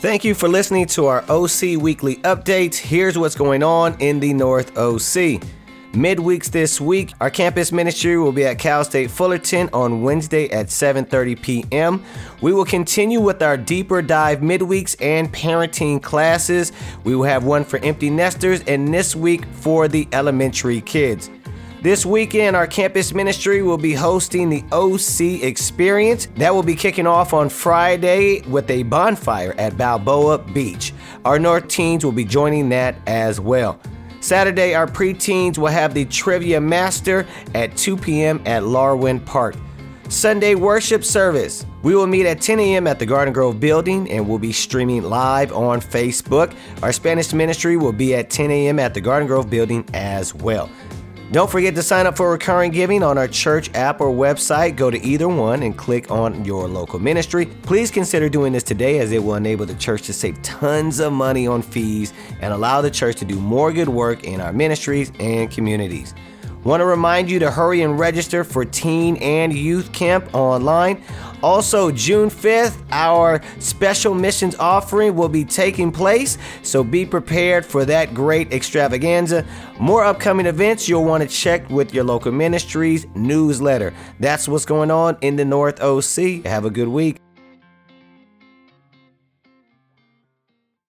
Thank you for listening to our OC Weekly Updates. Here's what's going on in the North OC. Midweeks this week, our campus ministry will be at Cal State Fullerton on Wednesday at 7:30 p.m. We will continue with our deeper dive midweeks and parenting classes. We will have one for empty nesters and this week for the elementary kids. This weekend, our campus ministry will be hosting the OC Experience. That will be kicking off on Friday with a bonfire at Balboa Beach. Our North teens will be joining that as well. Saturday, our preteens will have the Trivia Master at 2 p.m. at Larwin Park. Sunday worship service. We will meet at 10 a.m. at the Garden Grove building and we'll be streaming live on Facebook. Our Spanish ministry will be at 10 a.m. at the Garden Grove building as well. Don't forget to sign up for recurring giving on our church app or website. Go to either one and click on your local ministry. Please consider doing this today as it will enable the church to save tons of money on fees and allow the church to do more good work in our ministries and communities. Want to remind you to hurry and register for teen and youth camp online. Also, June 5th, our special missions offering will be taking place, so be prepared for that great extravaganza. More upcoming events you'll want to check with your local ministries newsletter. That's what's going on in the North OC. Have a good week.